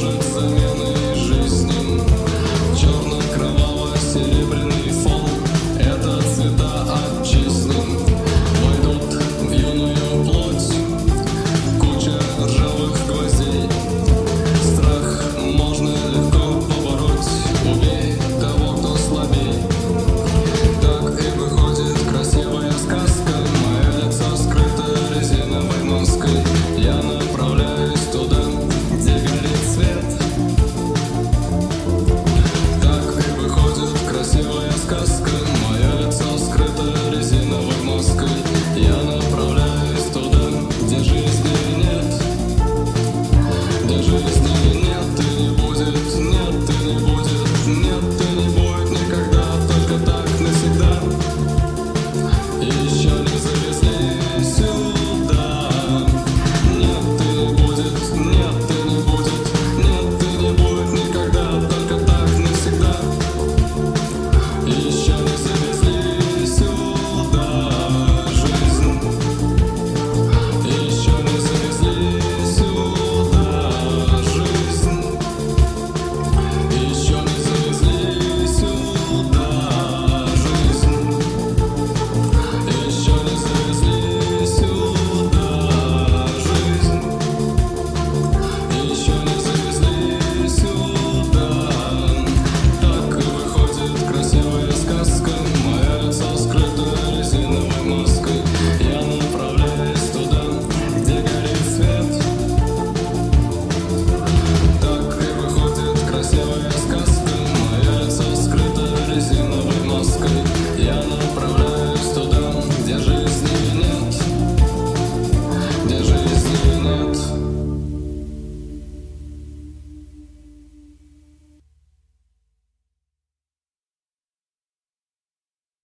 кажется мне